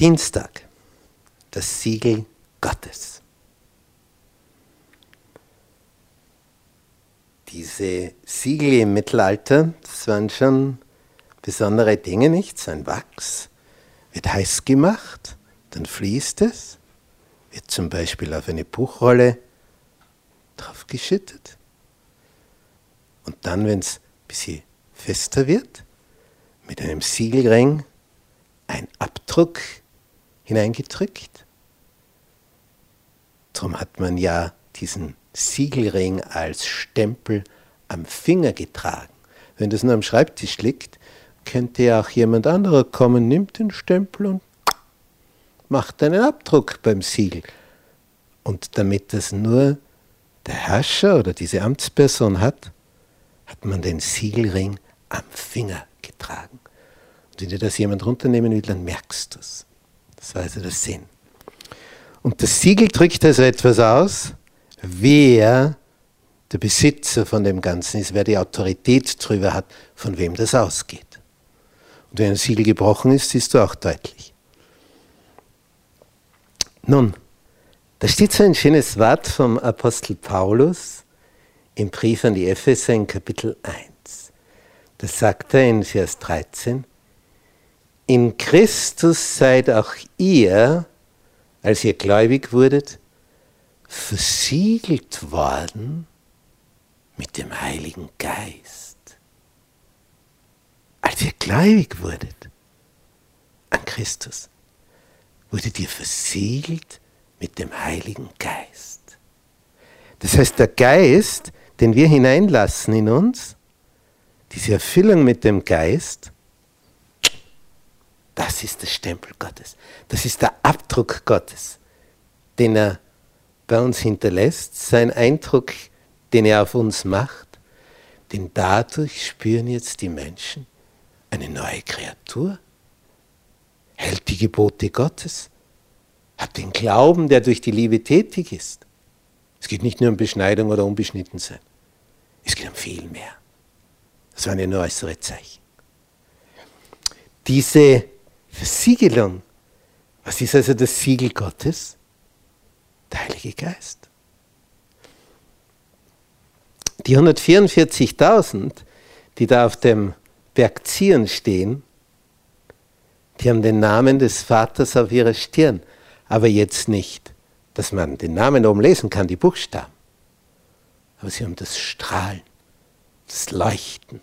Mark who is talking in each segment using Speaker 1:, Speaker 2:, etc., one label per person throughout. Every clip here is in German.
Speaker 1: Dienstag, das Siegel Gottes. Diese Siegel im Mittelalter, das waren schon besondere Dinge, nicht? Sein Wachs wird heiß gemacht, dann fließt es, wird zum Beispiel auf eine Buchrolle draufgeschüttet. Und dann, wenn es ein bisschen fester wird, mit einem Siegelring ein Abdruck hineingedrückt. Darum hat man ja diesen Siegelring als Stempel am Finger getragen. Wenn das nur am Schreibtisch liegt, könnte ja auch jemand anderer kommen, nimmt den Stempel und macht einen Abdruck beim Siegel. Und damit das nur der Herrscher oder diese Amtsperson hat, hat man den Siegelring am Finger getragen. Und wenn dir das jemand runternehmen will, dann merkst du es. Das war also der Sinn. Und das Siegel drückt also etwas aus, wer der Besitzer von dem Ganzen ist, wer die Autorität darüber hat, von wem das ausgeht. Und wenn ein Siegel gebrochen ist, siehst du auch deutlich. Nun, da steht so ein schönes Wort vom Apostel Paulus im Brief an die Epheser in Kapitel 1. Das sagt er in Vers 13. In Christus seid auch ihr, als ihr gläubig wurdet, versiegelt worden mit dem Heiligen Geist als ihr gläubig wurdet an Christus, wurdet ihr versiegelt mit dem Heiligen Geist. Das heißt, der Geist, den wir hineinlassen in uns, diese Erfüllung mit dem Geist, das ist der Stempel Gottes. Das ist der Abdruck Gottes, den er bei uns hinterlässt, sein Eindruck, den er auf uns macht. Denn dadurch spüren jetzt die Menschen, eine neue Kreatur, hält die Gebote Gottes, hat den Glauben, der durch die Liebe tätig ist. Es geht nicht nur um Beschneidung oder Unbeschnittensein. Es geht um viel mehr. Das waren ja nur äußere Zeichen. Diese Versiegelung, was ist also das Siegel Gottes? Der Heilige Geist. Die 144.000, die da auf dem Berg Zion stehen, die haben den Namen des Vaters auf ihrer Stirn, aber jetzt nicht, dass man den Namen oben lesen kann, die Buchstaben. Aber sie haben das Strahlen, das Leuchten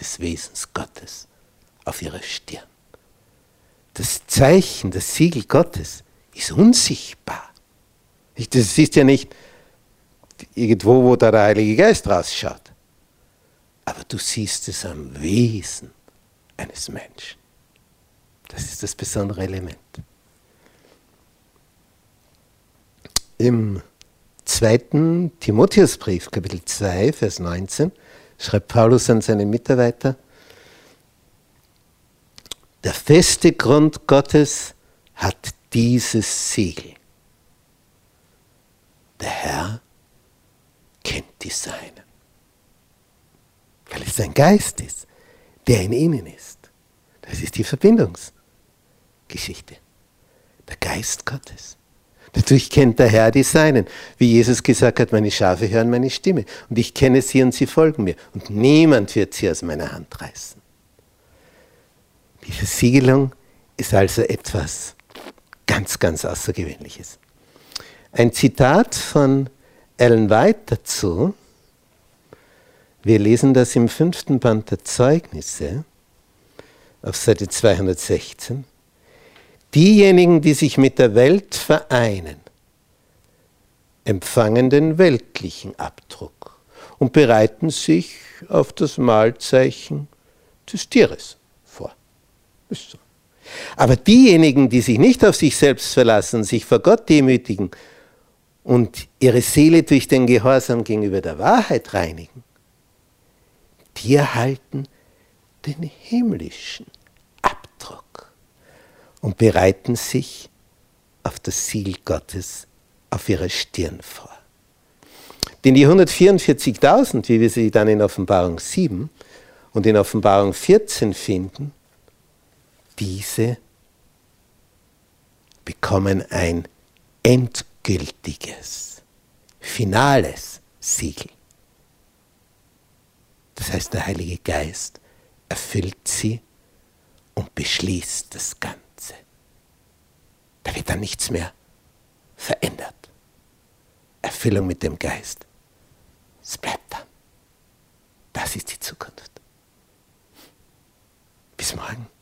Speaker 1: des Wesens Gottes auf ihrer Stirn. Das Zeichen, das Siegel Gottes ist unsichtbar. Das ist ja nicht irgendwo, wo da der Heilige Geist rausschaut aber du siehst es am Wesen eines Menschen. Das ist das besondere Element. Im zweiten Timotheusbrief, Kapitel 2, Vers 19, schreibt Paulus an seinen Mitarbeiter, der feste Grund Gottes hat dieses Siegel. Der Herr kennt die Seinen weil es sein Geist ist, der in ihnen ist. Das ist die Verbindungsgeschichte. Der Geist Gottes. Dadurch kennt der Herr die Seinen. Wie Jesus gesagt hat, meine Schafe hören meine Stimme. Und ich kenne sie und sie folgen mir. Und niemand wird sie aus meiner Hand reißen. Die Versiegelung ist also etwas ganz, ganz Außergewöhnliches. Ein Zitat von Ellen White dazu wir lesen das im fünften Band der Zeugnisse auf Seite 216. Diejenigen, die sich mit der Welt vereinen, empfangen den weltlichen Abdruck und bereiten sich auf das Mahlzeichen des Tieres. Ist so. Aber diejenigen, die sich nicht auf sich selbst verlassen, sich vor Gott demütigen und ihre Seele durch den Gehorsam gegenüber der Wahrheit reinigen, die erhalten den himmlischen Abdruck und bereiten sich auf das Siegel Gottes auf ihrer Stirn vor. Denn die 144.000, wie wir sie dann in Offenbarung 7 und in Offenbarung 14 finden, diese bekommen ein endgültiges, finales Siegel. Das heißt, der Heilige Geist erfüllt sie und beschließt das Ganze. Da wird dann nichts mehr verändert. Erfüllung mit dem Geist. Es bleibt dann. Das ist die Zukunft. Bis morgen.